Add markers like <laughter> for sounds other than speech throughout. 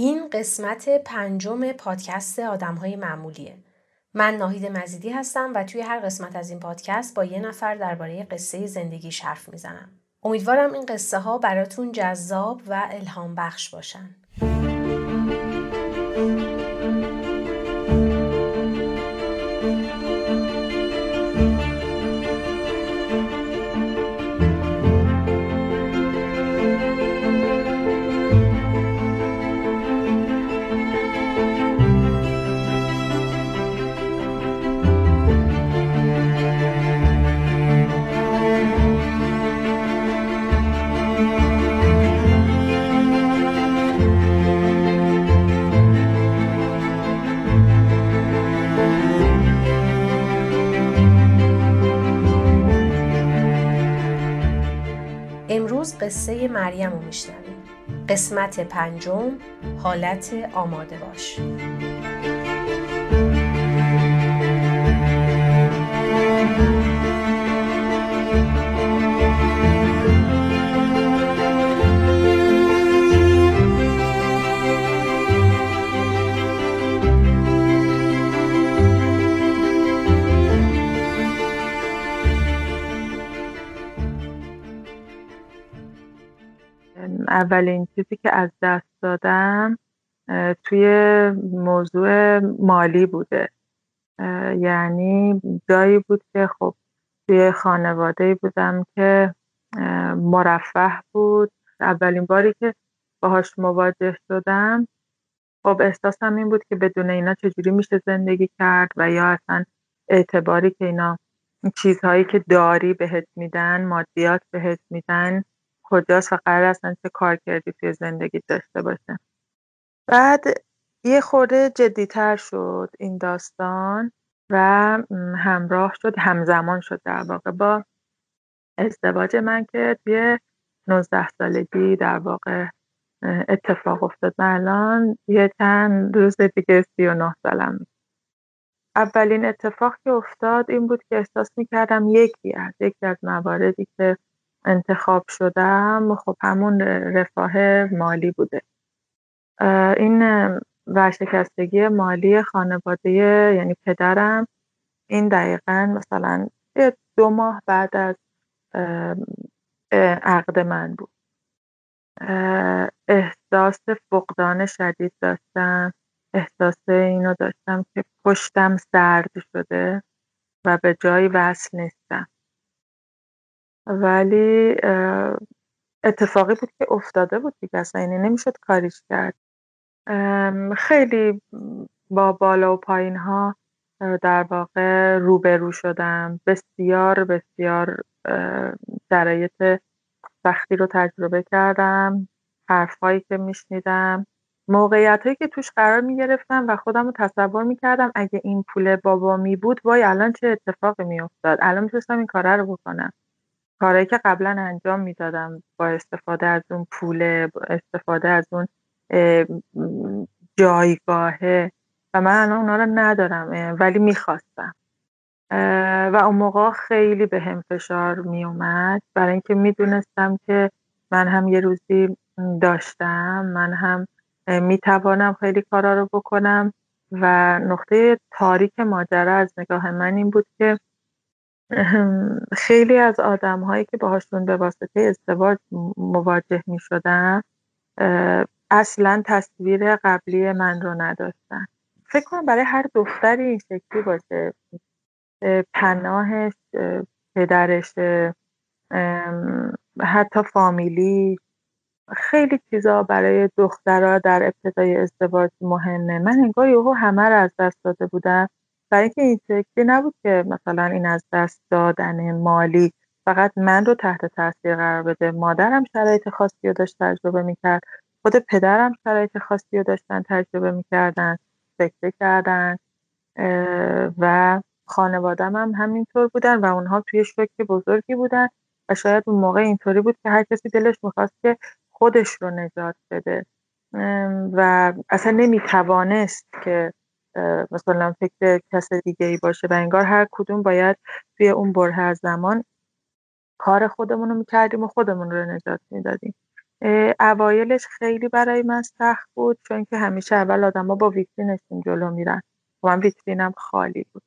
این قسمت پنجم پادکست آدم های معمولیه. من ناهید مزیدی هستم و توی هر قسمت از این پادکست با یه نفر درباره قصه زندگی حرف می‌زنم. امیدوارم این قصه ها براتون جذاب و الهام بخش باشن. قصه مریم رو میشنویم. قسمت پنجم حالت آماده باش. اولین چیزی که از دست دادم توی موضوع مالی بوده. یعنی جایی بود که خب توی خانواده بودم که مرفه بود. اولین باری که باهاش مواجه شدم خب احساسم این بود که بدون اینا چجوری میشه زندگی کرد و یا اصلا اعتباری که اینا چیزهایی که داری بهت میدن مادیات بهت میدن کجاست و قرار اصلا چه کار کردی توی زندگی داشته باشه. بعد یه خورده جدیتر شد این داستان و همراه شد همزمان شد در واقع با ازدواج من که توی 19 سالگی در واقع اتفاق افتاد من الان یه چند روز دیگه 39 سالم. اولین اتفاق که افتاد این بود که احساس می‌کردم یکی از یکی از مواردی که انتخاب شدم خب همون رفاه مالی بوده. این ورشکستگی مالی خانواده یعنی پدرم این دقیقا مثلا دو ماه بعد از عقد من بود. احساس فقدان شدید داشتم احساس اینو داشتم که پشتم سرد شده و به جایی وصل نیستم. ولی اتفاقی بود که افتاده بود دیگه اصلا اینه نمی‌شد کاریش کرد. خیلی با بالا و پایین ها در واقع روبرو شدم. بسیار بسیار شرایط سختی رو تجربه کردم حرفهایی که میشنیدم موقعیت هایی که توش قرار می گرفتم و خودم رو تصور می کردم اگه این پول بابا می بود وای الان چه اتفاقی می افتاد الان می‌تونستم این کاره رو بکنم. کارهایی که قبلا انجام می‌دادم با استفاده از اون پول با استفاده از اون جایگاهه و من الان اونا رو ندارم ولی می‌خواستم. و اون موقع خیلی به هم فشار میومد برای اینکه می‌دونستم که من هم یه روزی داشتم من هم می‌توانم خیلی کارا رو بکنم. و نقطه تاریک ماجرا از نگاه من این بود که خیلی از هایی که باهاشون به واسطه ازدواج مواجه شدن اصلا تصویر قبلی من رو نداشتن. فکر کنم برای هر دختری این شکلی باشه. پناهش پدرش حتی فامیلی. خیلی چیزا برای دخترها در ابتدای ازدواج مهمه. من انگار یهو همه رو از دست داده بودم. برای اینکه این شکلی نبود که مثلا این از دست دادن مالی فقط من رو تحت تاثیر قرار بده مادرم شرایط خاصی رو داشت تجربه می‌کرد خود پدرم شرایط خاصی رو داشتن تجربه می‌کردن فکر کردن و خانوادم هم همینطور بودن و اونها توی شوک بزرگی بودن و شاید اون موقع اینطوری بود که هر کسی دلش می‌خواست که خودش رو نجات بده. و اصلا نمی‌توانست که مثلا فکر کس دیگه ای باشه و انگار هر کدوم باید توی اون بره از زمان کار خودمون رو می‌کردیم و خودمون رو نجات می‌دادیم. اوایلش خیلی برای من سخت بود چون که همیشه اول آدما با ویترینشون جلو میرن. و من ویترینم خالی بود.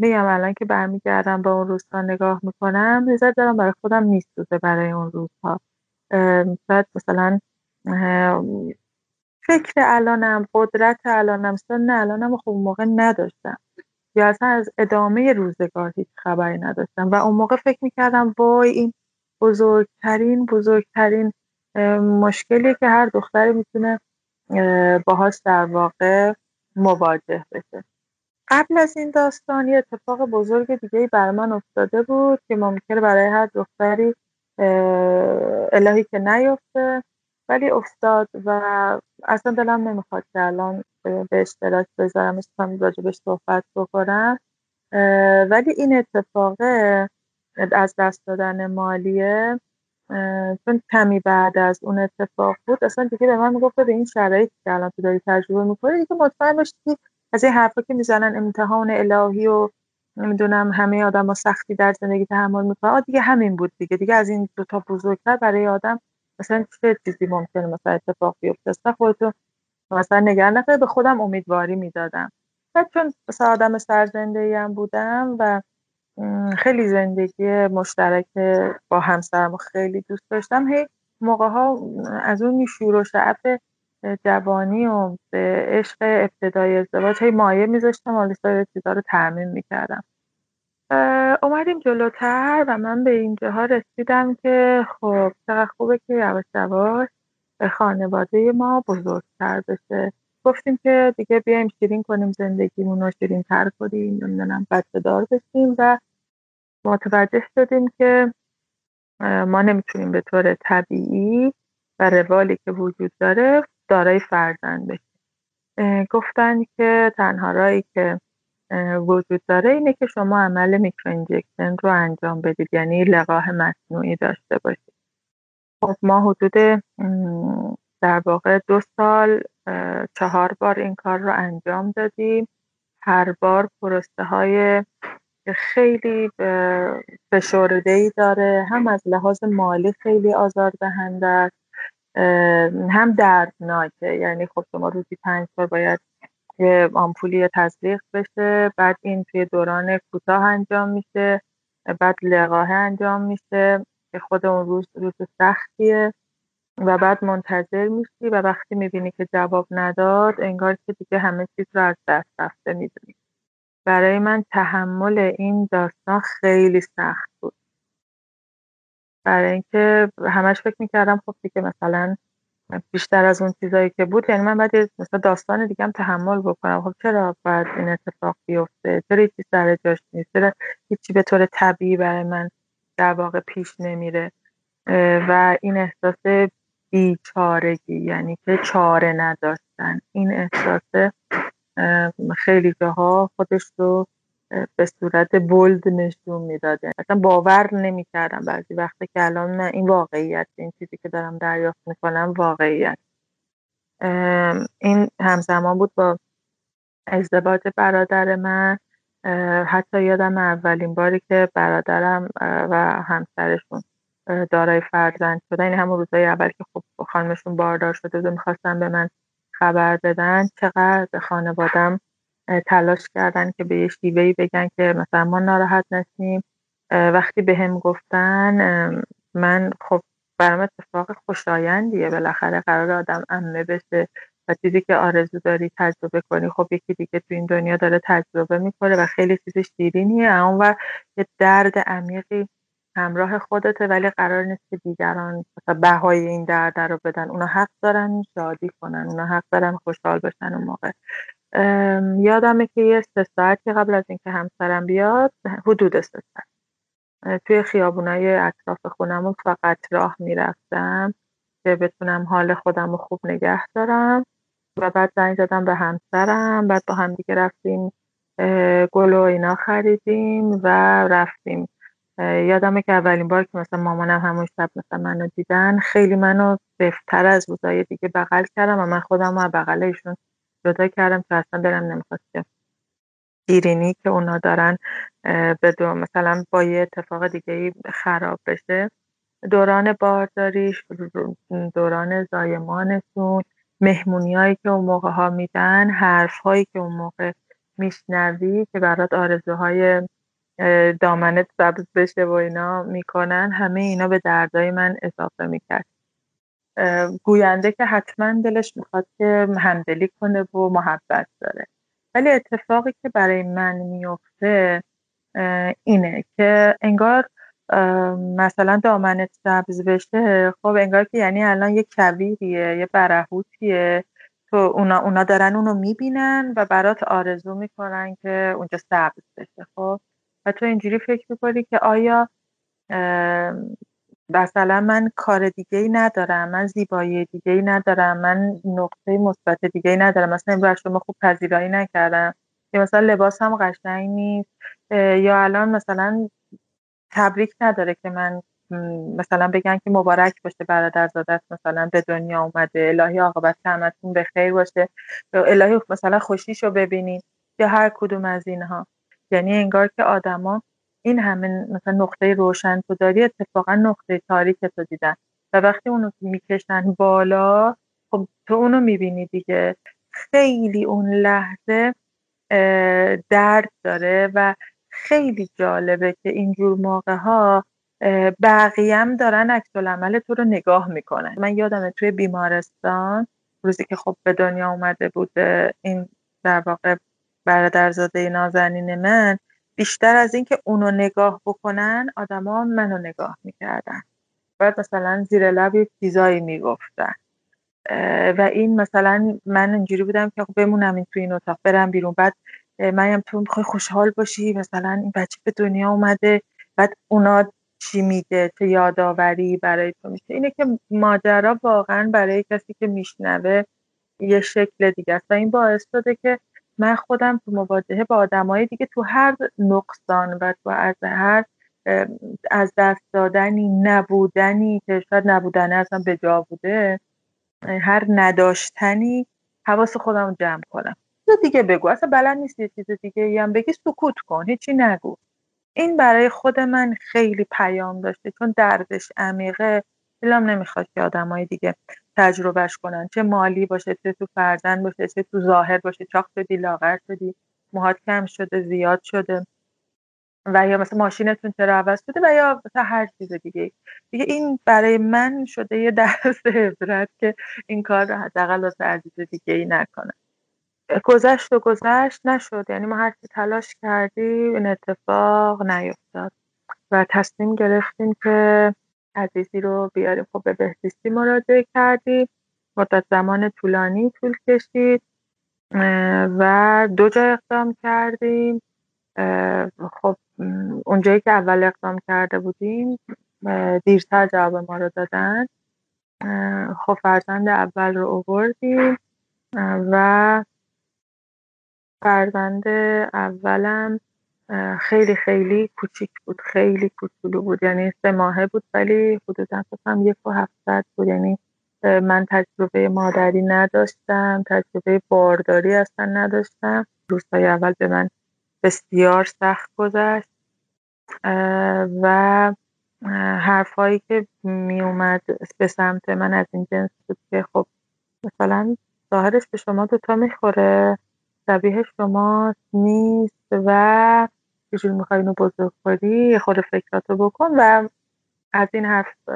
میگم الان که برمیگردم با اون روزها نگاه می‌کنم لذت دارم برای خودم میسوزه برای اون روزها شاید مثلا فکر الانم قدرت الانم سن الانم خب موقع نداشتم. یا اصلا از ادامه روزگار هیچ خبری نداشتم. و اون موقع فکر می‌کردم وای این بزرگترین بزرگترین مشکلی که هر دختری می‌تونه باهاش در واقع مواجه بشه. قبل از این داستان یه اتفاق بزرگ دیگه بر من افتاده بود که ممکنه برای هر دختری الهی که نیفته. ولی افتاد و اصلا دلم نمی‌خواد که الان به اشتراک بذارم راجع راجبش صحبت بکنم. ولی این اتفاق از دست دادن مالیه چون کمی بعد از اون اتفاق بود اصلا دیگه به من می‌گفت به این شرایطی که الان تو داری تجربه می‌کنی دیگه مطمئن باشی از این حرفا که می‌زنن امتحان الهی و نمی‌دونم همه آدم ها سختی در زندگی تحمل می‌کنن دیگه همین بود دیگه دیگه از این دو تا بزرگتر برای آدم مثلا چه چیزی ممکنه مثلا اتفاق بیفته؟ اصلا خودتو مثلا نگران نکنه به خودم امیدواری می‌دادم. بعد چون مثلا آدم سرزنده هم بودم و خیلی زندگی مشترک با همسرم خیلی دوست داشتم هی موقع ها از اون شور و شعف جوانی و عشق ابتدای ازدواج هی مایه میذاشتم و سایر چیزا رو ترمیم می‌کردم. اومدیم جلوتر و من به اینجاها رسیدم که خب چقدر خوبه که یواش یواش خانواده ما بزرگتر بشه. گفتیم که دیگه بیایم شیرین کنیم زندگیمون رو شیرین تر کنیم نمی‌دونم بچه دار بشیم و متوجه شدیم که ما نمی‌تونیم به طور طبیعی و روالی که وجود داره دارای فرزند بشیم. گفتن که تنها رایی که وجود داره اینه که شما عمل میکرو رو انجام بدید یعنی لقاح مصنوعی داشته باشید. خب ما حدود در واقع دو سال چهار بار این کار رو انجام دادیم. هر بار پروسه های خیلی فشرده ای داره هم از لحاظ مالی خیلی آزاردهنده است هم دردناکه. یعنی خب شما روزی پنج بار باید یه آمپولی تزریق بشه بعد این توی دوران کوتاه انجام میشه بعد لقاهه انجام میشه که خود اون روز روز سختیه و بعد منتظر میشی و وقتی می‌بینی که جواب نداد انگار که دیگه همه چیز رو از دست رفته می‌دونی. برای من تحمل این داستان خیلی سخت بود. برای اینکه همش فکر می‌کردم خب دیگه مثلا بیشتر از اون چیزایی که بود. یعنی من باید مثلا داستان دیگه هم تحمل بکنم. خب چرا باید این اتفاق بیفته؟ چرا هیچی سر جاش نیست؟ چرا هیچی به طور طبیعی برای من در واقع پیش نمیره؟ و این احساس بیچارگی یعنی که چاره نداشتن. این احساس خیلی جاها خودش رو به صورت بولد نشون می‌داده اصلا باور نمی‌کردم. بعضی وقتی که الان نه این واقعیت این چیزی که دارم دریافت می‌کنم واقعیت. این همزمان بود با ازدواج برادر من. حتی یادم اولین باری که برادرم و همسرشون دارای فرزند شدن. این همون روزای اول که خب خانمشون باردار شده بود می‌خواستن به من خبر بدن. چقدر خانوادم تلاش کردن که به یه شیوهی بگن که مثلا ما ناراحت نشیم. وقتی به هم گفتن من خب برام اتفاق خوشایندیه. بالاخره قرار آدم امنه بشه و چیزی که آرزو داری تجربه کنی. خب یکی دیگه تو این دنیا داره تجربه می‌کنه و خیلی چیز شیرینیه. اون یه درد عمیقی همراه خودته ولی قرار نیست که دیگران مثلا بهای این درد رو بدن. اونا حق دارن شادی کنن. اونا حق دارن خوشحال بشن اون موقع. یادمه که یه سه ساعتی قبل از اینکه همسرم بیاد حدود سه ساعت. توی خیابونای اطراف خونم فقط راه می‌رفتم که بتونم حال خودم رو خوب نگه دارم. و بعد زنگ زدم به همسرم بعد با هم دیگه رفتیم گل و اینا خریدیم و رفتیم. یادمه که اولین بار که مثلا مامانم همون شب مثلا منو دیدن خیلی منو بهتر از روزای دیگه بغل کردم و من خودم رو بغل ایشون جدا کردم که اصلا دلم نمی‌خواست دیرینی که اونا دارن به مثلا با یه اتفاق دیگه خراب بشه. دوران بارداریش دوران زایمانشون مهمونیایی که اون موقع ها میدن حرف هایی که اون موقع میشنوی که برات آرزوهای دامنت سبز بشه و اینا می‌کنن همه اینا به دردای من اضافه می‌کرد. گوینده که حتما دلش می‌خواد که همدلی کنه و محبت داره. ولی اتفاقی که برای من میفته اینه که انگار مثلا دامنت سبز بشه خب انگار که یعنی الان یه کویریه یه برهوتیه. تو اونا, اونا دارن اونو می‌بینن و برات آرزو می‌کنن که اونجا سبز بشه خب؟ و تو اینجوری فکر می‌کنی که آیا مثلا من کار دیگه ای ندارم من زیبایی دیگه ای ندارم من نقطه مثبت دیگه ای ندارم مثلا امروز شما خوب پذیرایی نکردم یا مثلا لباس هم قشنگ نیست یا الان مثلا تبریک نداره که من مثلا بگن که مبارک باشه برادرزادت مثلا به دنیا اومده الهی عاقبت همتون به خیر باشه الهی مثلا خوشیشو ببینین یا هر کدوم از اینها. یعنی انگار که آدما این همه مثلا نقطه روشن تو داری اتفاقا نقطه تاریک تو دیدن. و وقتی اونو می‌کشن بالا خب تو اونو می‌بینی دیگه. خیلی اون لحظه درد داره و خیلی جالبه که اینجور موقع ها بقیه دارن عکس العمل تو رو نگاه می‌کنن. من یادمه توی بیمارستان روزی که خب به دنیا اومده بود این در واقع برادرزاده نازنین من بیشتر از اینکه اونو نگاه بکنن آدما منو نگاه می‌کردن. بعد مثلا زیر لب چیزایی می‌گفتن. و این مثلا من اینجوری بودم که خب بمونم این تو این اتاق برم بیرون. بعد مریم تو می‌خوای خوشحال باشی مثلا این بچه به دنیا اومده. بعد اونا چی میگه؟ چه یادآوری برای تو میشه؟ اینه که ماجرا واقعا برای کسی که میشنوه یه شکل دیگه است. و این باعث شده که من خودم تو مواجهه با آدمای دیگه تو هر نقصان و تو از هر از دست دادنی نبودنی که شاید نبودن اصلا به جا بوده هر نداشتنی حواس خودم جمع کنم. چیز دیگه بگو اصلا بلد نیست یه چیز دیگه هم بگی سکوت کن هیچی نگو. این برای خود من خیلی پیام داشته چون دردش عمیقه. دلم نمی‌خواد که آدمای دیگه تجربهش کنن. چه مالی باشه چه تو فرزند باشه چه تو ظاهر باشه. چاق شدی لاغر شدی موهات کم شده زیاد شده. و یا مثلا ماشینتون چرا عوض شده و یا مثلا هر چیز دیگه. دیگه این برای من شده یه درس عبرت که این کار رو حداقل واسه عزیز دیگه ای نکنه گذشت و گذشت نشد. یعنی ما هرچی تلاش کردیم این اتفاق نیفتاد. و تصمیم گرفتیم که عزیزی رو بیاریم. خب به بهزیستی مراجعه کردیم. مدت زمان طولانی طول کشید و دو جا اقدام کردیم. خب اونجایی که اول اقدام کرده بودیم دیرتر جواب ما رو دادن. خب فرزند اول رو اووردیم و فرزند اولم خیلی خیلی کوچیک بود خیلی کوچولو بود. یعنی سه ماهه بود ولی حدودا هم یک و هفتاد بود. یعنی من تجربه مادری نداشتم تجربه بارداری اصلا نداشتم. روزهای اول به من بسیار سخت گذشت. و حرفهایی که می اومد به سمت من از این جنس بود که خب مثلا ظاهرش به شما دوتا می‌خوره شبیه شما نیست و چجور می‌خوای اینو بزرگ کنی خود فکراتو بکن و از این حرف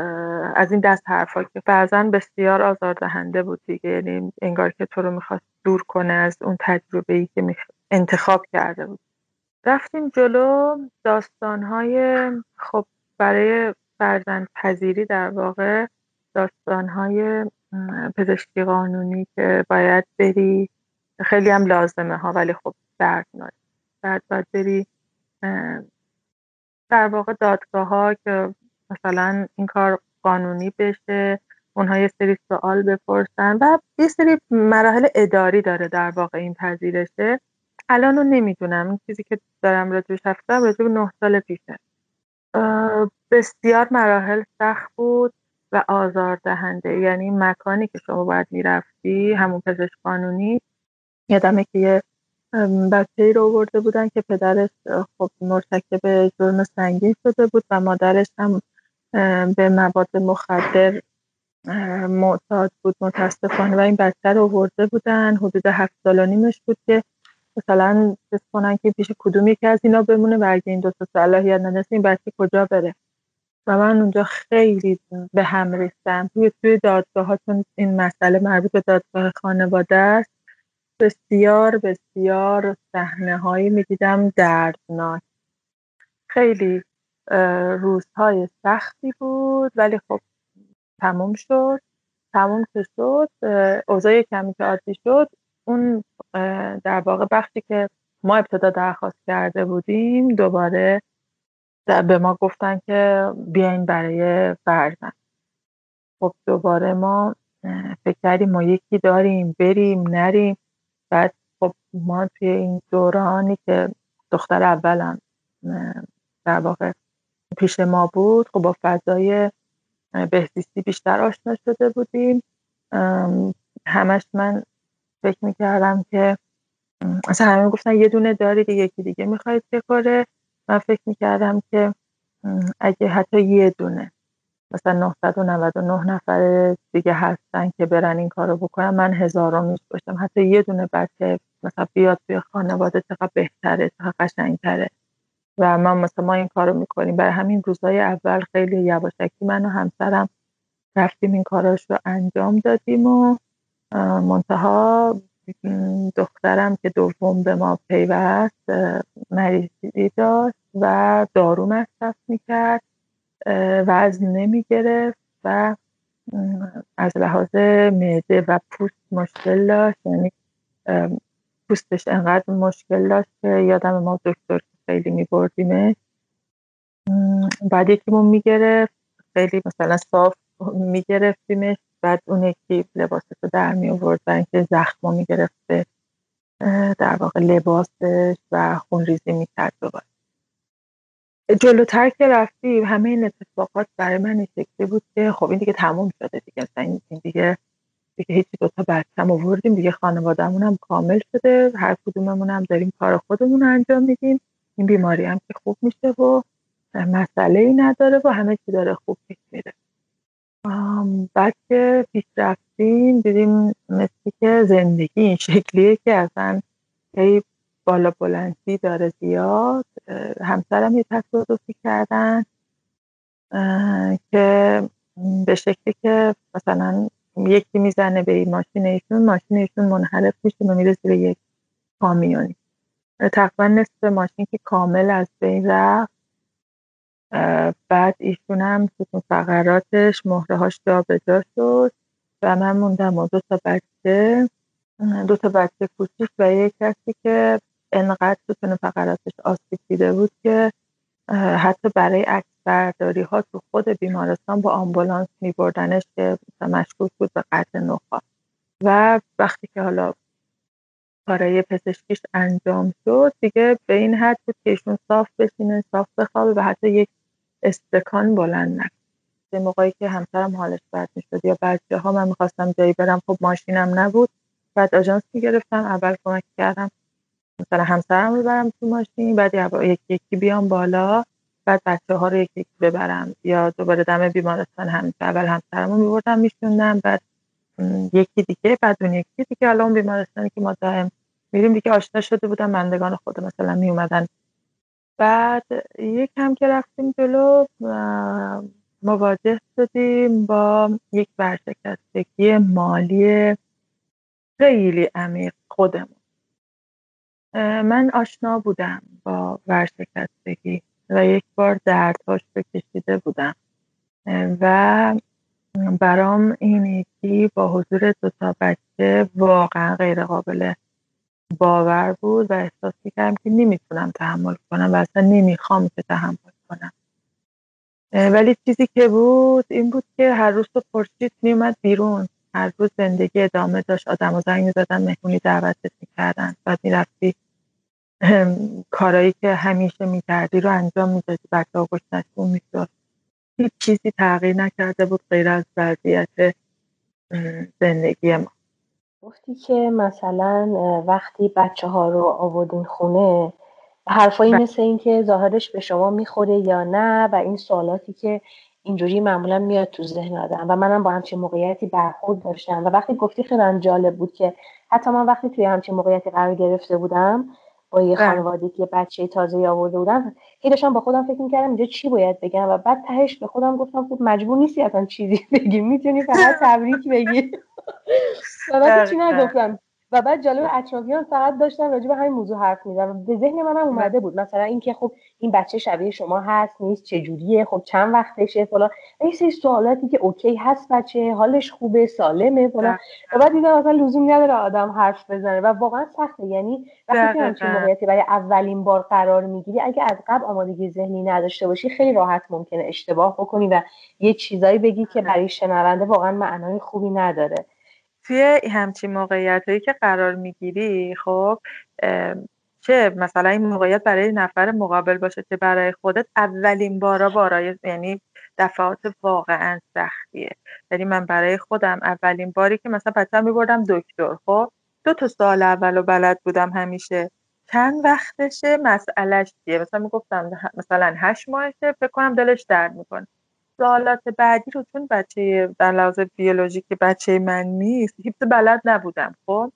از این دست حرفا که بعضا بسیار آزاردهنده بود دیگه. یعنی انگار که تو رو می‌خواست دور کنه از اون تجربه ای که انتخاب کرده بود. رفتیم جلو داستانهای خب برای فرزند پذیری در واقع داستانهای پزشکی قانونی که باید بری. خیلی هم لازمه ها ولی خب دردناک. بعد باید بری در واقع دادگاه ها که مثلا این کار قانونی بشه اونها یه سری سوال بپرسن و یه سری مراحل اداری داره در واقع این پذیرشه. الان رو نمی‌دونم. این چیزی که دارم راجبش هفتم راجب نه سال پیشه. بسیار مراحل سخت بود و آزاردهنده. یعنی مکانی که شما باید می‌رفتی همون پزشک قانونی یادمه که یه بچه ای رو آورده بودن که پدرش خب مرتکب جرم سنگین شده بود و مادرش هم به مواد مخدر معتاد بود متاسفانه و این بچه رو ورده بودن. حدود هفت سال و نیمش بود که مثلا حس کنن که پیش کدوم یکی از اینا بمونه و اگه این دو تا صلاحیت نداشت این بچه کجا بره؟ و من اونجا خیلی به هم ریختم. توی توی دادگاه چون این مسئله مربوط به دادگاه خانواده است. بسیار بسیار صحنه هایی می‌دیدم. دردناک. خیلی روزهای سختی بود ولی خب تموم شد. تموم که شد اوضاع کمی که عادی شد. اون در واقع بخشی که ما ابتدا درخواست کرده بودیم دوباره به ما گفتن که بیاین برای فرزند. خب دوباره ما فکر کردیم ما یکی داریم بریم نریم. بعد خب ما توی این دورانی که دختر اولم در واقع پیش ما بود خب با فضای بهزیستی بیشتر آشنا شده بودیم. همش من فکر می‌کردم که اصلا همه گفتن یه دونه دارید یکی دیگه می‌خواید کاره من فکر می‌کردم که اگه حتی یه دونه. مثلا 999 نفر دیگه هستن که برن این کارو بکنن. من هزارم میش باشم حتی یه دونه بچه مثلا بیاد توی خانواده چقدر بهتره چقدر قشنگتره. و ما مثلا ما این کارو می‌کنیم. برای همین روزای اول خیلی یواشکی من و همسرم رفتیم این کاراش رو انجام دادیم و منتها دخترم که دوم به ما پیوست مریضی داشت و دارو مصرف می‌کرد. وزن نمی گرفت و از لحاظ معده و پوست مشکل داشت. یعنی پوستش انقدر مشکل داشت که یادم ما دکتر خیلی می بردیمش بعد یکیمون می‌گرفت. خیلی مثلا صاف میگرفتیمش. بعد اون یکی لباسش رو در می آورد و زخم می‌گرفته در واقع لباسش و خونریزی می‌کرد دوباره. جلوتر که رفتیم همه این اتفاقات برای من شکلی بود که خب این دیگه تموم شده دیگه. این دیگه دیگه هیچی دوتا بچم آوردیم دیگه خانوادهمون هم کامل شده هر کدوممون هم داریم کار خودمون انجام میدیم. این بیماری هم که خوب میشه و مسئله ای نداره و همه چی داره خوب پیش میره. بعد که پیش رفتیم دیدیم مثلی که زندگی این شکلیه که اصلا هی بالا بلندی داره زیاد. همسرم یه تصادفی کردن که به شکلی که مثلا یکی می‌زنه به این ماشین ایشون ماشین ایشون منحرف میشه و میره زیر یک کامیونی. تقریبا نصف ماشین که کامل از بین رفت. بعد ایشون هم ستون فقراتش مهره هاش جا شد و من موندم و دو تا بچه دو تا بچه کوچیک و یک کسی که انقدر ستون فقراتش آسیب دیده بود که حتی برای عکس برداری ها تو خود بیمارستان با آمبولانس می بردنش که مشکوک بود به قطع نخا. و وقتی که حالا کارای پزشکیش انجام شد دیگه به این حد بود که ایشون صاف بشینه صاف بخوابه و حتی یک استکان بلند نکنه موقعی که همسرم حالش بد می‌شد یا بچه ها من می‌خواستم جایی برم خب ماشینم نبود. بعد آژانس می‌گرفتم اول کمک کردم. مثلا همسرم رو ببرم تو ماشین بعد یکی یکی بیام بالا بعد بچه ها رو یکی یکی ببرم. یا دوباره دم بیمارستان هم اول همسرم رو میبردم میشوندم بعد یکی دیگه بعد اون یکی دیگه حالا اون بیمارستانی که ما دائم میریم دیگه آشنا شده بودم مندگان خود مثلا می اومدن بعد یکم که رفتیم جلو مواجه شدیم با یک ورشکستگی مالی خیلی عمیق خودمون. من آشنا بودم با ورشکستگی و یک بار دردهاش رو بودم. و برام این یکی با حضور دو تا بچه واقعا غیر قابل باور بود و احساس کردم که نمی‌تونم تحمل کنم و اصلا نمی‌خوام که تحمل کنم. ولی چیزی که بود این بود که هر روز تو پرسید میومد بیرون. هر روز زندگی ادامه داشت. آدم و زنگ می‌زدن مهمونی دعوتت می‌کردن. بعد می‌رفتی کارایی که همیشه می‌کردی رو انجام می‌دادی. بچه ها گشتشون می‌شد. هیچ چیزی تغییر نکرده بود غیر از وضعیت زندگی ما. گفتی که مثلا وقتی بچه ها رو آوردین خونه حرفایی بله. مثل این که ظاهرش به شما می‌خوره یا نه و این سوالاتی که اینجوری معمولا میاد تو ذهن آدم و منم با همچین موقعیتی برخورد داشتم و وقتی گفتی خیلی جالب بود که حتی من وقتی توی همچین موقعیتی قرار گرفته بودم با یه بله. خانواده که بچه تازه آورده بودم هی داشتم با خودم فکر می‌کردم اینجا چی باید بگم و بعد تهش به خودم گفتم خب مجبور نیستی اصلا چیزی <laughs> بگی می‌تونی فقط تبریک بگی. <laughs> و چی نگفتم. و بعد جالب اطرافیان فقط داشتن راجع به همین موضوع حرف می‌زدن. به ذهن منم اومده بود. مثلا اینکه خب این بچه شبیه شما هست نیست چه جوریه خب چند وقتشه فلان. این سری سوالاتی که اوکی هست بچه حالش خوبه سالمه فلان. و بعد دیدم اصلا لزوم نداره آدم حرف بزنه و واقعا سخته. یعنی وقتی که همچین موقعیتی برای اولین بار قرار می‌گیری اگه از قبل آمادگی ذهنی نداشته باشی خیلی راحت ممکنه اشتباه بکنی و یه چیزایی بگی که برای شنونده واقعا معنای خوبی نداره. توی همچین هایی که قرار می‌گیری خب چه مثلا این موقعیت برای نفر مقابل باشه که برای خودت اولین بارا بارای یعنی دفعات واقعا سختیه. یعنی من برای خودم اولین باری که مثلا بچه میبردم دکتر خب دو تا سال اول و بلد بودم همیشه. چند وقتشه؟ مسئلهش چیه؟ مثلا می‌گفتم مثلا هشت ماهشه؟ فکر کنم دلش درد می‌کنه. سوالات بعدی رو چون بچه در لحاظ بیولوژیک بچه من نیست هیچ بلد نبودم خب؟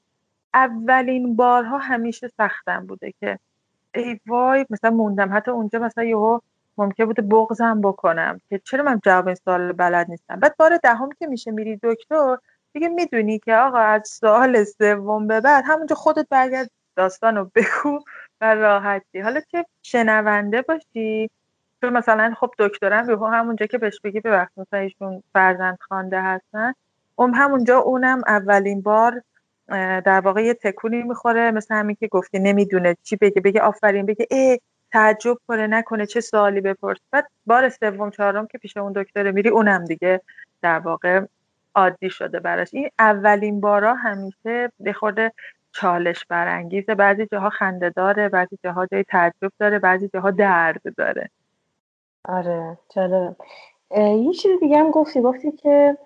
اولین بارها همیشه سختم بوده که ای وای مثلا موندم. حتی اونجا مثلا یهو ممکن بوده بغزم بکنم که چرا من جواب این سوال بلد نیستم؟ بعد بار دهم که میشه میری دکتر دیگه می‌دونی که آقا از سوال سوم به بعد همونجا خودت برگرد داستان رو بگو و راحتی. حالا چه شنونده باشی؟ چون مثلا خب دکترم به همونجا که بهش بگی ببخش مثلا ایشون فرزند خوانده هستن. اون همونجا اونم اولین بار در واقع یه تکونی می‌خوره مثل همین که گفتی نمی‌دونه چی بگه بگه آفرین بگه ای تعجب کنه نکنه چه سوالی بپرس بعد بار سوم چهارم که پیش اون دکتر میری اونم دیگه در واقع عادی شده براش. این اولین بارا همیشه بخورده چالش برانگیزه. بعضی جاها خنده داره بعضی جاها جای تعجب داره بعضی جاها درد داره. آره جالب یه چیز دیگه هم گفتی گفتی که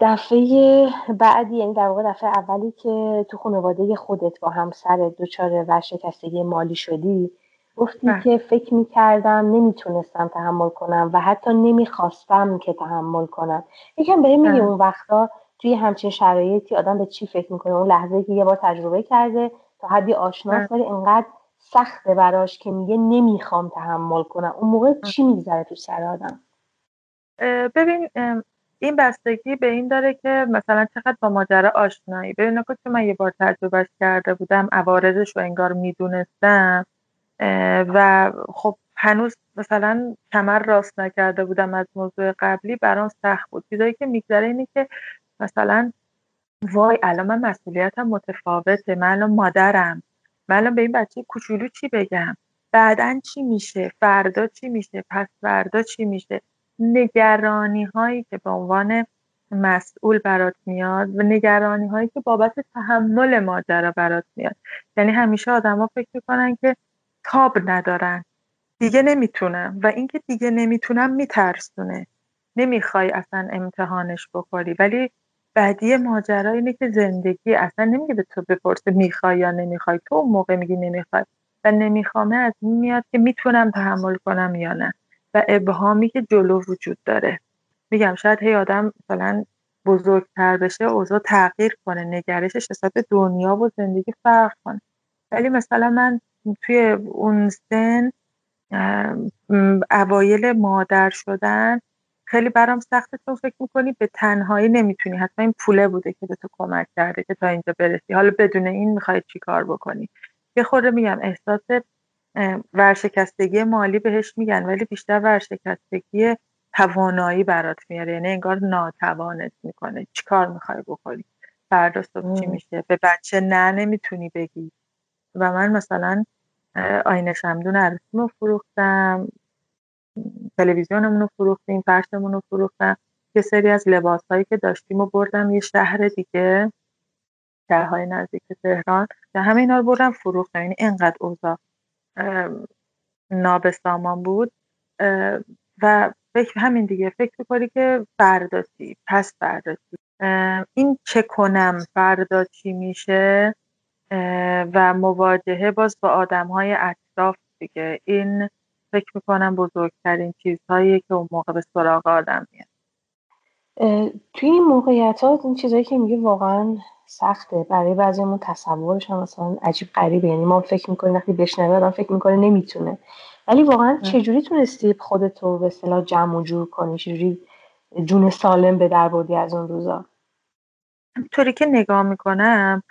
دفعه بعدی یعنی در واقع دفعه اولی که تو خانواده خودت با همسر دچار ورشکستگی مالی شدی گفتی بله. که فکر می‌کردم نمی‌تونستم تحمل کنم و حتی نمی‌خواستم که تحمل کنم یکم بهم میگی بله. اون وقتا توی همچین شرایطی آدم به چی فکر می‌کنه اون لحظه که یه بار تجربه کرده تا حدی آشناس بله. ولی انقدر سخته براش که میگه نمی‌خوام تحمل کنم. اون موقع چی میگذره تو سر آدم؟ ببین این بستگی به این داره که مثلا چقدر با ماجرا آشنایی. ببین که من یه بار تجربهش کرده بودم عوارضش رو انگار می‌دونستم و خب هنوز مثلا کمر راست نکرده بودم از موضوع قبلی برام سخت بود. چیزایی که میگذره اینه که مثلا وای الان من مسئولیتم متفاوته من الان مادرم. من الان به این بچه کوچولو چی بگم؟ بعدا چی میشه؟ فردا چی میشه؟ پس فردا چی میشه؟ نگرانی هایی که به عنوان مسئول برات میاد و نگرانی هایی که بابت تحمل ماجرا برات میاد. یعنی همیشه آدما فکر می‌کنن که تاب ندارن. دیگه نمی‌تونم و اینکه دیگه نمی‌تونم میترسونه. نمی‌خوای اصلا امتحانش بخوری. ولی بعدی ماجرا اینه که زندگی اصلا نمیگه به تو بپرسه می‌خوای یا نمی‌خوای. تو اون موقع میگی نمی‌خوای و نمیخوامه از این میاد که می‌تونم تحمل کنم یا نه. و ابهامی که جلو وجود داره. میگم شاید هی آدم مثلا بزرگتر بشه اوضاع تغییر کنه نگرشش نسبت به دنیا و زندگی فرق کنه. ولی مثلا من توی اون سن اوایل مادر شدن خیلی برام سخته چون فکر می‌کنی به تنهایی نمی‌تونی. حتما این پوله بوده که به تو کمک کرده که تا اینجا برسی. حالا بدون این می‌خوای چی کار بکنی؟ یه خورده میگم احساس ورشکستگی مالی بهش میگن ولی بیشتر ورشکستگی توانایی برات میاره. یعنی انگار ناتوانت می‌کنه. چی کار می‌خوای بکنی؟ فردا صبح چی میشه؟ به بچه نه نمی‌تونی بگی. و من مثلا آینه شمدون عروسیمو فروختم. تلویزیونمون رو فروختیم فرشمون رو فروختم. یه سری از لباس هایی که داشتیم و بردم یه شهر دیگه شهرهای نزدیک تهران. و همه اینا رو بردم فروختم. یعنی اینقدر اوضاع نابسامان بود. و فکر همین دیگه. فکر می‌کنی که فردا چی پس فردا چی این چه کنم؟ فردا چی میشه؟ و مواجهه باز با آدم های اطراف دیگه. این فکر می‌کنم بزرگترین چیزهایی که اون موقع به سراغ آدم میاد. توی این موقعیت ها این چیزهایی که میگه واقعا سخته. برای بعضیمون تصورش هم مثلا عجیب غریبه. یعنی ما فکر می‌کنیم وقتی بشنوه آدم فکر می‌کنه نمی‌تونه. ولی واقعا چجوری تونستی خودتو به اصطلاح جمع و جور کنی؟ چجوری جون سالم به در بردی از اون روزا؟ طوری که نگاه می‌کنم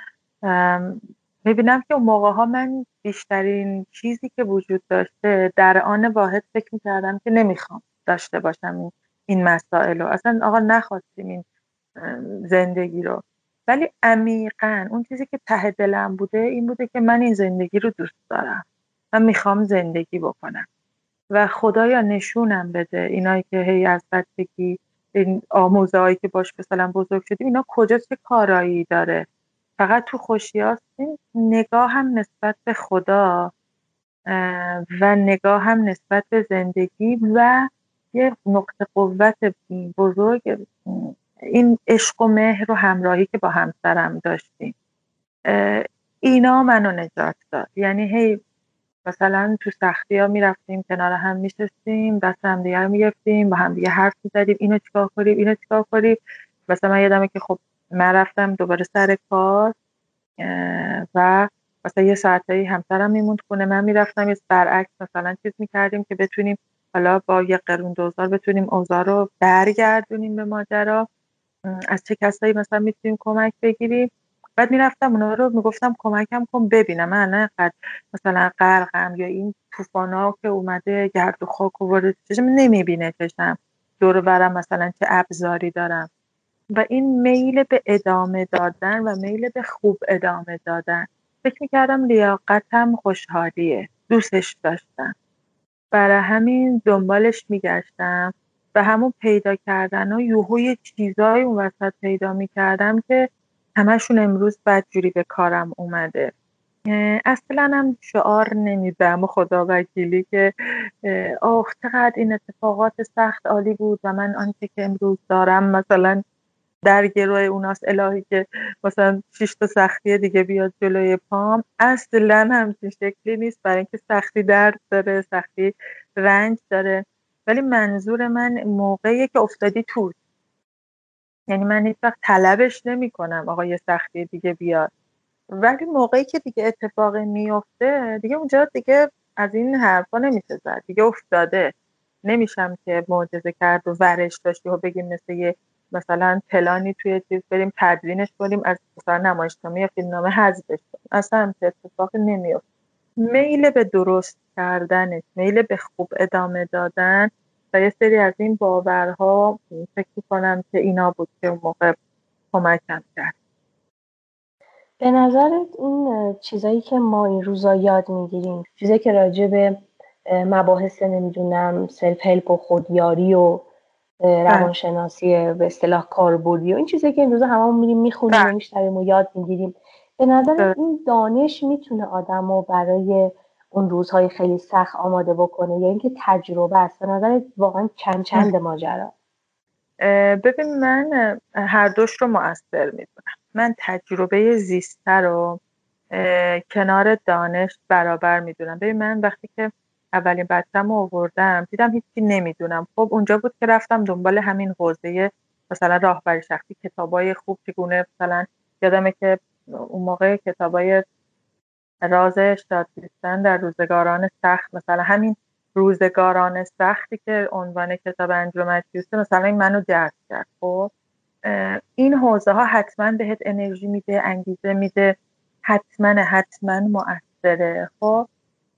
می‌بینم که اون موقع ها من بیشترین چیزی که وجود داشته در آن واحد فکر می‌کردم که نمی‌خوام داشته باشم این, این مسائل رو. اصلا آقا نخواستیم این زندگی رو. ولی عمیقا اون چیزی که ته دلم بوده این بوده که من این زندگی رو دوست دارم. من می‌خوام زندگی بکنم. و خدایا نشونم بده اینایی که هی از بچگی این آموزه هایی که باش مثلا بزرگ شدیم اینا کجا چه کارایی داره؟ فقط تو خوشیاست نگاه هم نسبت به خدا و نگاه هم نسبت به زندگی و یه نقطه قوت بزرگ این عشق و مهر و همراهی که با همسرم داشتیم. اینا منو نجات داد. یعنی هی مثلا تو سختی ها می‌رفتیم کنار هم میشستیم دست هم دیگه رو می‌گفتیم با هم دیگه حرف می‌زدیم. اینو چیکار کنیم؟ اینو چیکار کنیم؟ مثلا من یادمه که خب من رفتم دوباره سر کار و مثلا یه ساعتایی همسرم میموند خونه. من می‌رفتم یه برعکس مثلا چیز می‌کردیم که بتونیم حالا با یه قرون دوزار بتونیم اوضاع رو برگردونیم به ماجرا. از چه کسایی مثلا می‌تونیم کمک بگیریم؟ بعد می‌رفتم اونا رو می‌گفتم کمکم کن ببینم. من انقدر مثلا غرقم یا این ها که اومده گرد و خاک و وارد چشم نمی‌بینه چشم. دور برم مثلا چه ابزاری دارم. و این میل به ادامه دادن و میل به خوب ادامه دادن. فکر می‌کردم لیاقتم خوشحالیه. دوستش داشتم. برای همین دنبالش میگشتم و همون پیدا کردن و یوهوی چیزایی اون وسط پیدا می‌کردم که همشون امروز بدجوری به کارم اومده. اصلا هم شعار نمیدم. خدا وکیلی که آخ چقدر این اتفاقات سخت عالی بود و من آنچه که امروز دارم مثلا در گروه اوناست. الهی که مثلا شش تا سختی دیگه بیاد جلوی پام. اصلا همچین شکلی نیست. برای اینکه سختی درد داره سختی رنج داره. ولی منظور من موقعی که افتادی تو. یعنی من هیچ وقت طلبش نمی کنم آقا یه سختی دیگه بیاد. ولی موقعی که دیگه اتفاق میفته دیگه اونجا دیگه از این حرفا نمیشه زد. دیگه افتاده. نمیشم که معجزه کرد و ورش داشتی و بگیم مثل یه مثلا پلانی توی چیز بریم تدوینش کنیم از مثلا نمایشنامه یا فیلمنامه حذفش کنیم اصلا اتفاق نمیفته میل به درست کردنش میل به خوب ادامه دادن و یه سری از این باورها فکر کنم که اینا بود که اون موقع کمکم کرد به نظرت این چیزایی که ما این روزا یاد می‌گیریم چیزایی که راجع به مباحث نمی‌دونم سلف هلپ و خودیاری و. روانشناسی به اصطلاح کاربردی و این چیزایی که این روزا هممون میریم می‌خونیم و بله. میشنویم و یاد می‌گیریم. به نظر بله. این دانش می‌تونه آدم رو برای اون روزهای خیلی سخت آماده بکنه یا اینکه تجربه است. به نظر واقعا چند چند ماجرا. ببین من هر دوش رو مؤثر می‌دونم. من تجربه زیسته رو کنار دانش برابر می‌دونم. ببین من وقتی که اولین بچم رو آوردم. دیدم هیچی نمی‌دونم. خب اونجا بود که رفتم دنبال همین حوزه مثلا راهبری شخصی کتابای خوب چگونه مثلا یادمه که اون موقع کتابای راز شادزیستن در روزگاران سخت مثلا همین روزگاران سختی که عنوان کتاب انجام مجلسه مثلا این منو درد کرد. خب این حوزه ها حتما بهت انرژی میده انگیزه میده. حتما حتما مؤثره. خب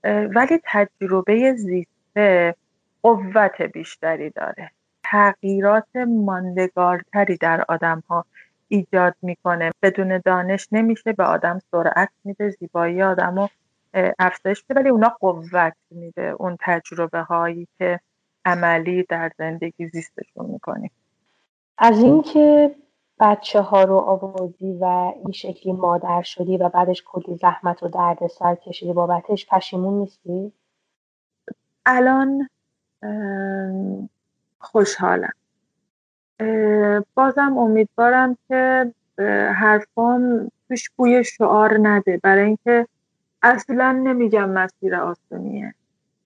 ولی تجربه زیسته قوت بیشتری داره. تغییرات ماندگارتری در آدم ها ایجاد می‌کنه. بدون دانش نمیشه به آدم سرعت میده زیبایی آدم رو افزایش میده ولی اونا قوت میده. اون تجربه هایی که عملی در زندگی زیستشون می‌کنیم. از اینکه بچه ها رو آوردی و این شکلی مادر شدی و بعدش کلی زحمت و درد سر کشیدی بابتش پشیمون نیستی؟ الان خوشحالم. بازم امیدوارم که حرفام توش بوی شعار نده. برای اینکه اصلا نمیگم مسیر آسونیه.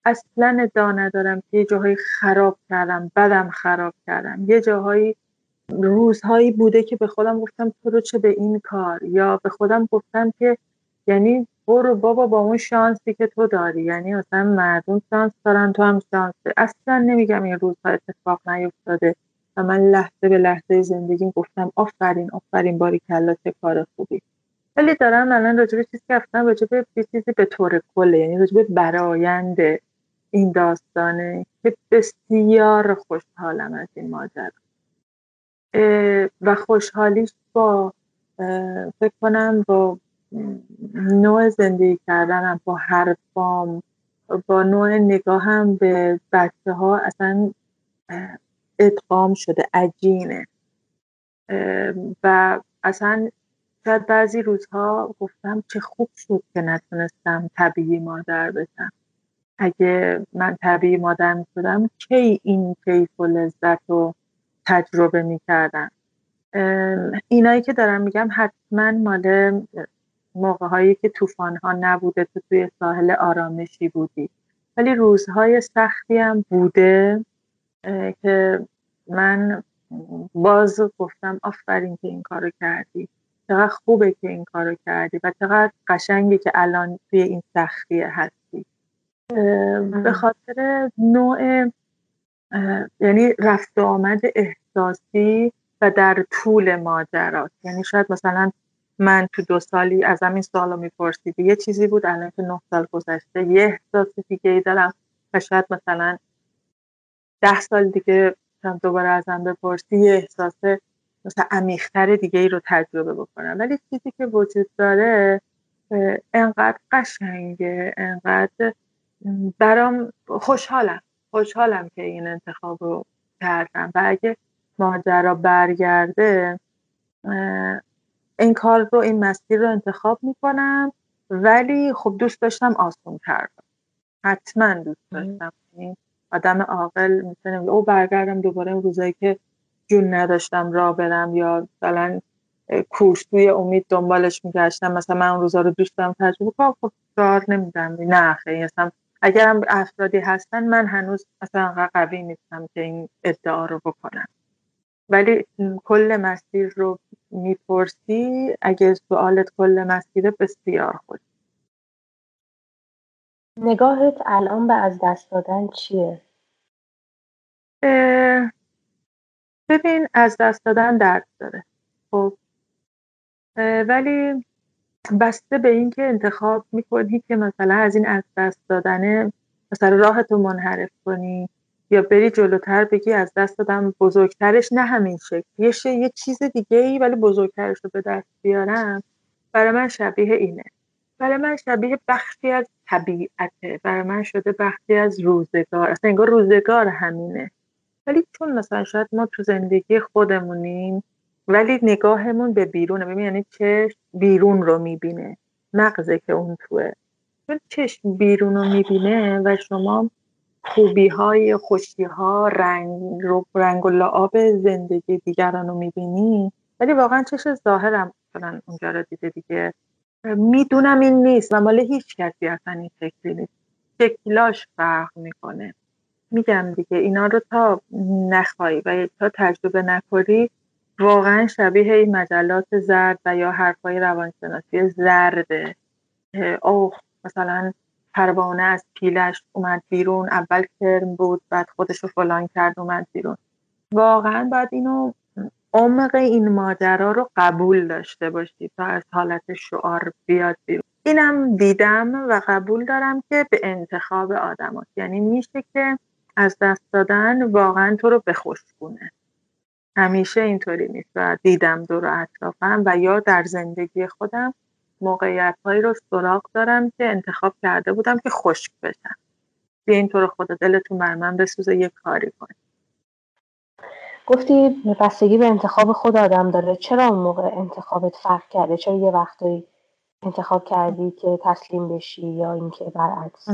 اصلا ادعا ندارم که یه جاهایی خراب کردم بدم خراب کردم. یه جاهایی روزهایی بوده که به خودم گفتم تو رو چه به این کار؟ یا به خودم گفتم که یعنی برو بابا با اون شانسی که تو داری. یعنی مثلا مردم شانس دارن تو هم شانس. اصلا نمیگم این روزها اتفاق نیفتاده. و من لحظه به لحظه زندگیم گفتم آفرین آفرین باری کلا چه کار خوبی. ولی دارم الان راجع به چیزی که گفتم راجع به چیزی به طور کله یعنی راجع به برایند این داستانه که بسیار خوشحالم از این ماجرا. و خوشحالیش با فکر کنم با نوع زندگی کردنم با حرفام با نوع نگاهم به بچه ها اصلا ادغام شده عجینه. و اصلا شاید بعضی روزها گفتم چه خوب شد که نتونستم طبیعی مادر بشم. اگه من طبیعی مادر می شدم کی این کیف و لذت رو تجربه می کردم اینایی که دارم میگم حتما مال موقع هایی که طوفان ها نبوده تو توی ساحل آرامشی بودی. ولی روزهای سختی هم بوده که من باز گفتم آفرین که این کارو کردی. چقدر خوبه که این کارو کردی و چقدر قشنگه که الان توی این سختیه هستی. به خاطر نوع یعنی رفت آمد احساسی و در طول ماجرات. یعنی شاید مثلا من تو دو سالی از این سوال رو میپرسیدی. یه چیزی بود الان که نه سال گذشته یه احساس دیگه ای دارم و شاید مثلا ده سال دیگه دوباره ازم بپرسی یه احساس مثلا عمیقتر دیگه ای رو تجربه بکنم. ولی چیزی که وجود داره انقدر قشنگه انقدر برام خوشحالم. خوشحالم که این انتخاب رو کردم. و اگه ماجرا برگرده این کار رو این مسیر رو انتخاب می‌کنم. ولی خب دوست داشتم آسون کردم حتما دوست داشتم. آدم عاقل می‌تونه او برگردم دوباره روزایی که جون نداشتم را برم. یا مثلا کورسوی امید دنبالش میگشتم. مثلا من اون روزا رو دوست دارم تجربه کنم خب کار نمیدم. نه خیلی اصلا اگرم افرادی هستن من هنوز مثلا قوی نیستم که این ادعا رو بکنم. ولی کل مسیر رو می‌پرسی اگه سوالت کل مسیر بسیار خود نگاهت الان به از دست دادن چیه؟ ببین از دست دادن درد داره. خب ولی بسته به اینکه انتخاب می‌کنی که مثلا از این از دست دادن مثلا راهتو منحرف کنی یا بری جلوتر بگی از دست دادم بزرگترش نه همین شکل. یه, چیز دیگه ای ولی بزرگترش رو به دست بیارم برای من شبیه اینه. برای من شبیه بخشی از طبیعته. برای من شده بخشی از روزگار. اصلا انگار روزگار همینه. ولی چون مثلا شاید ما تو زندگی خودمونیم ولی نگاهمون به بیرونه. ببین یعنی چشم بیرون رو می‌بینه. مغزه که اون توه. چون چشم بیرون رو می‌بینه و شما خوبی های خوشی ها رنگ, رنگ و لعاب زندگی دیگران رو می‌بینی. ولی واقعا چش ظاهرم اونجا رو دیده دیگه. می‌دونم این نیست. و مال هیچ کسی اصلا این شکلی نیست. شکلاش فرق می‌کنه. میگم دیگه اینا رو تا نخوایی و تا تجربه نکنی واقعا شبیه این مجلات زرد و یا حرفای روانشناسی زرده اوه مثلا پروانه از پیلش اومد بیرون اول کرم بود بعد خودش رو فلان کرد اومد بیرون. واقعا باید اینو عمق این ماجرا رو قبول داشته باشی تا از حالت شعار بیاد بیرون. اینم دیدم و قبول دارم که به انتخاب آدم هست. یعنی میشه که از دست دادن واقعا تو رو بخشکونه. همیشه اینطوری نیست و دیدم دور اطرافم و یا در زندگی خودم موقعیت هایی رو سراغ دارم که انتخاب کرده بودم که خشک بشم. بیا اینطور خدا دلتون بر من بسوزه یه کاری کن. گفتی بستگی به انتخاب خود آدم داره. چرا اون موقع انتخابت فرق کرده؟ چرا یه وقتایی انتخاب کردی که تسلیم بشی یا اینکه برعکس؟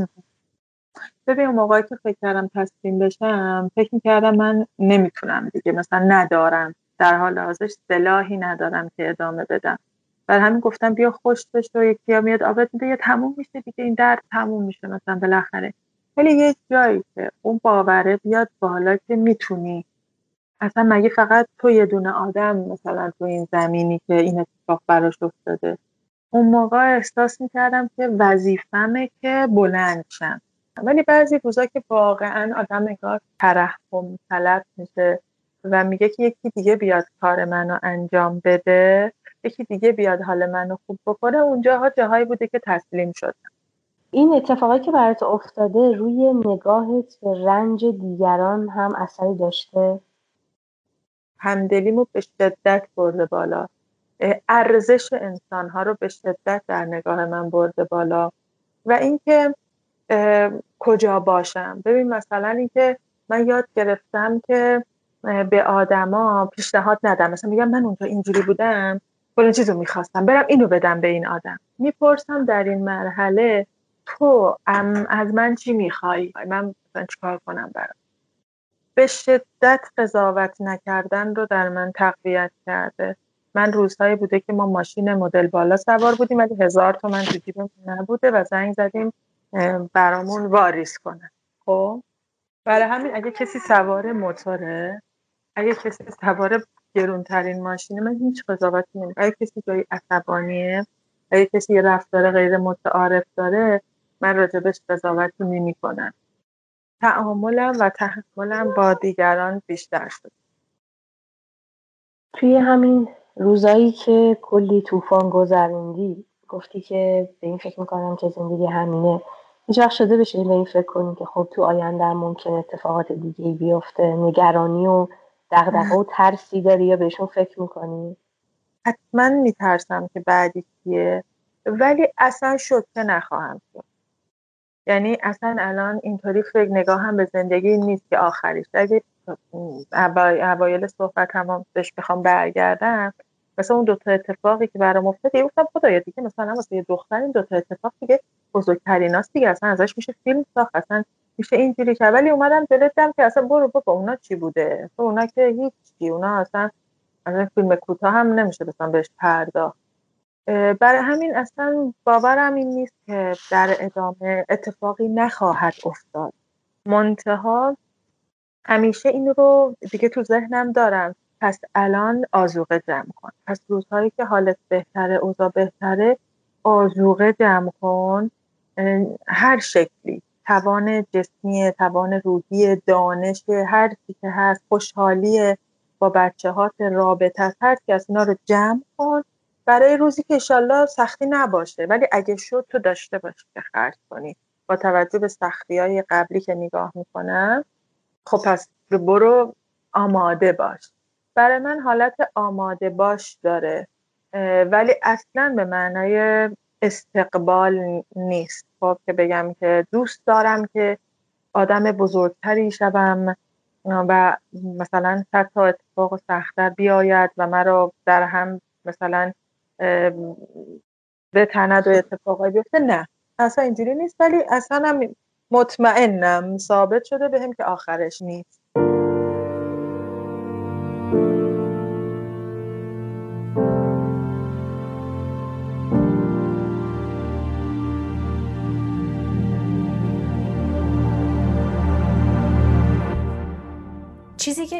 ببین اون موقعی که فکر کردم تسلیم بشم فکر می‌کردم من نمی‌تونم دیگه مثلا ندارم. در حال حاضر سلاحی ندارم که ادامه بدم. بر همین گفتم بیا خوش بشه و یکی میاد آبت میده یا تموم میشه دیگه این درد تموم میشه مثلا بالاخره. ولی یه جایی که اون باوره بیاد بالا که می‌تونی. اصلا مگه فقط تو یه دونه آدم مثلا تو این زمینی که این اتفاق براش افتاده؟ اون موقع احساس می‌کردم که وظیفمه که بلند شم. ولی بعضی روزا که واقعا آدم انگار ترحم طلب میشه و میگه که یکی دیگه بیاد کار منو انجام بده یکی دیگه بیاد حال منو خوب بکنه. اونجاها جاهایی بوده که تسلیم شدم. این اتفاقی که برات افتاده روی نگاهت به رنج دیگران هم اثری داشته؟ همدلیمو به شدت برده بالا. ارزش انسانها رو به شدت در نگاه من برده بالا. و اینکه کجا باشم. ببین مثلا اینکه من یاد گرفتم که به آدما پیشنهاد ندم. مثلا میگم من اونجا اینجوری بودم فلان چیزو می‌خواستم. برم اینو بدم به این آدم. می‌پرسم در این مرحله تو از من چی می‌خوای؟ من مثلا چیکار کنم برام به شدت قضاوت نکردن رو در من تقویت کرده. من روزهایی بوده که ما ماشین مدل بالا سوار بودیم ولی هزار تومن تو جیبمون نبوده و زنگ زدیم برامون واریس کنن خب. برای همین اگه کسی سوار موتوره اگه کسی سوار گرونترین ماشینه من هیچ قضاوتی نمی‌کنم. اگه کسی جایی عصبانیه اگه کسی یه رفتار غیر متعارف داره من راجبش قضاوتی نمی کنم تعاملم و تحملم با دیگران بیشتر شد. توی همین روزایی که کلی طوفان گذروندی گفتی که به این فکر می‌کنم که زندگی همینه. هیچ وقت شده بشه به این فکر کنی که خب تو آینده ممکن اتفاقات دیگه بیفته نگرانی و دغدغه و ترسی داری یا بهشون فکر می‌کنی؟ حتما میترسم که بعدی کیه ولی اصلا شکه نخواهم شد. یعنی اصلا الان اینطوری فکر نگاه هم به زندگی نیست که آخریش. اگه اوایل صحبت هم بهش بخوام برگردم مثلا اون دوتا اتفاقی که برام افتاد گفتم خدایا دیگه مثلا واسه یه دختر این دوتا اتفاق دیگه بزرگترین هاست دیگه اصلا ازش میشه فیلم ساخت اصلا میشه اینجوری کرد ولی اومدم دلتم که اصلا برو بابا اونا چی بوده؟ تو اونا که هیچ اونا اصلا اصلا فیلم کوتاه هم نمیشه مثلا بهش پرداخت. برای همین اصلا باورم این نیست که در ادامه اتفاقی نخواهد افتاد. منتها همیشه این رو دیگه تو ذهنم دارم. پس الان آزوقه جمع کن. پس روزهایی که حالت بهتره اوضاع بهتره آزوقه جمع کن. هر شکلی توان جسمی توان روحی دانش هر چی که هست خوشحالی با بچه هات رابطه هر که از اینا رو جمع کن. برای روزی که انشالله سختی نباشه ولی اگه شد تو داشته باشی که خرج کنی. با توجه به سختی های قبلی که نگاه می‌کنم خب پس برو آماده باش. برای من حالت آماده باش داره ولی اصلا به معنای استقبال نیست. خب که بگم که دوست دارم که آدم بزرگتری شوم و مثلا صد تا اتفاق سختتر بیاید و مرا در هم مثلا به تند و اتفاقایی بیفته. نه اصلا اینجوری نیست ولی اصلا مطمئنم ثابت شده به هم که آخرش نیست.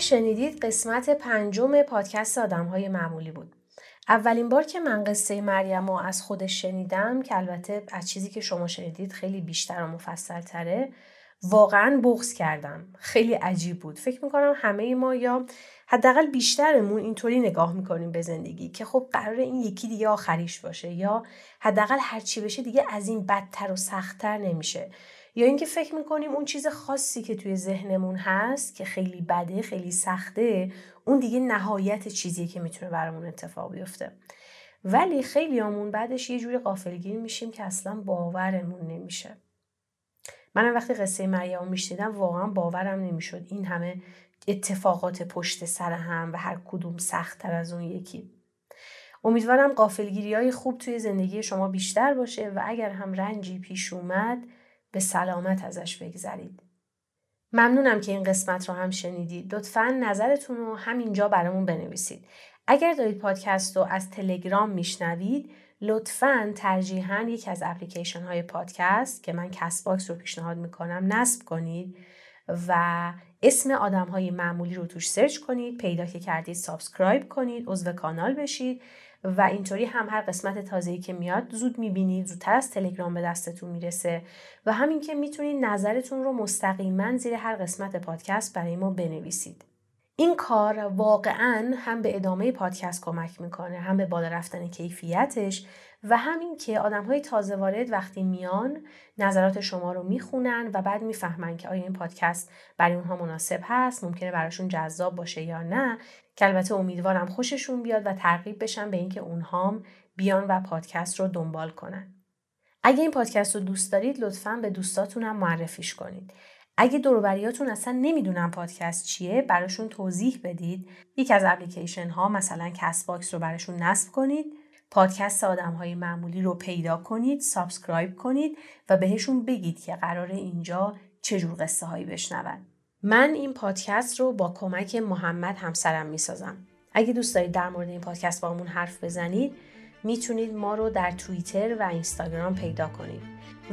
شنیدید قسمت پنجم پادکست آدم های معمولی بود. اولین بار که من قصه مریم رو از خودش شنیدم که البته از چیزی که شما شنیدید خیلی بیشتر و مفصل تره واقعا بغض کردم. خیلی عجیب بود. فکر می‌کنم همه ما یا حداقل بیشترمون اینطوری نگاه می‌کنیم به زندگی که خب قرار این یکی دیگه آخریش باشه یا حداقل هرچی بشه دیگه از این بدتر و سختتر نمیشه. یا اینکه فکر می‌کنیم اون چیز خاصی که توی ذهنمون هست که خیلی بده خیلی سخته اون دیگه نهایت چیزیه که می‌تونه برامون اتفاق بیفته. ولی خیلی همون بعدش یه جوری قافلگیر میشیم که اصلا باورمون نمیشه. منم وقتی قصه مریم میشنیدم واقعا باورم نمی‌شد این همه اتفاقات پشت سر هم و هر کدوم سختتر از اون یکی. امیدوارم قافلگیری های خوب توی زندگی شما بیشتر باشه و اگر هم رنجی پیش اومد به سلامت ازش بگذرید. ممنونم که این قسمت رو هم شنیدید. لطفا نظرتون رو همینجا برامون بنویسید. اگر دارید پادکست رو از تلگرام میشنوید لطفا ترجیحاً یک از اپلیکیشن های پادکست که من Castbox رو پیشنهاد می‌کنم نصب کنید و اسم آدم های معمولی رو توش سرچ کنید پیدا که کردید subscribe کنید عضو کانال بشید و اینطوری هم هر قسمت تازه‌ای که میاد زود می‌بینید زودتر از تلگرام به دستتون می‌رسه. و همین که می‌تونید نظرتون رو مستقیما زیر هر قسمت پادکست برای ما بنویسید. این کار واقعا هم به ادامه پادکست کمک می‌کنه هم به بالا رفتن کیفیتش و همین که آدم های تازه وارد وقتی میان نظرات شما رو می‌خونن و بعد می‌فهمن که آیا این پادکست برای اونها مناسب هست ممکنه براشون جذاب باشه یا نه. که البته امیدوارم خوششون بیاد و ترغیب بشن به اینکه اونهام بیان و پادکست رو دنبال کنن. اگه این پادکست رو دوست دارید لطفا به دوستاتونم معرفیش کنید. اگه دوروبریاتون اصلا نمی‌دونن پادکست چیه براشون توضیح بدید. یک از اپلیکیشن ها مثلا Castbox رو براشون نصب کنید. پادکست آدم های معمولی رو پیدا کنید subscribe کنید و بهشون بگید که قرار اینجا چجور قصه هایی بشنون. من این پادکست رو با کمک محمد همسرم می‌سازم. اگه دوست دارید در مورد این پادکست باهامون حرف بزنید می‌تونید ما رو در توییتر و اینستاگرام پیدا کنید.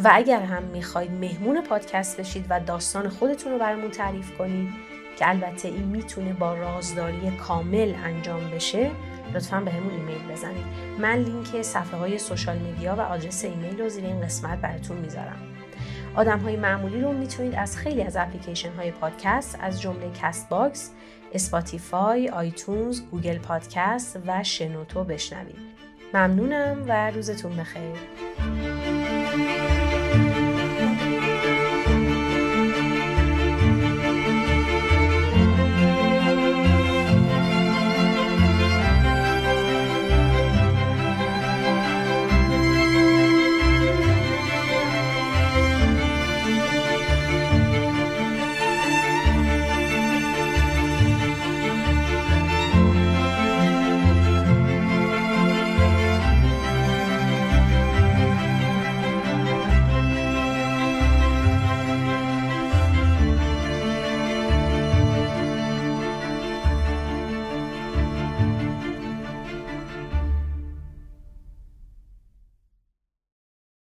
و اگر هم می‌خواید مهمون پادکست بشید و داستان خودتون رو برامون تعریف کنید که البته این می‌تونه با رازداری کامل انجام بشه لطفا بهمون ایمیل بزنید من لینک صفحه های social media و آدرس ایمیل رو زیر این قسمت براتون می‌ذارم آدم های معمولی رو می‌تونید از خیلی از اپلیکیشن های پادکست از جمله Castbox، Spotify، iTunes، Google Podcast و شنوتو بشنوید. ممنونم و روزتون بخیر.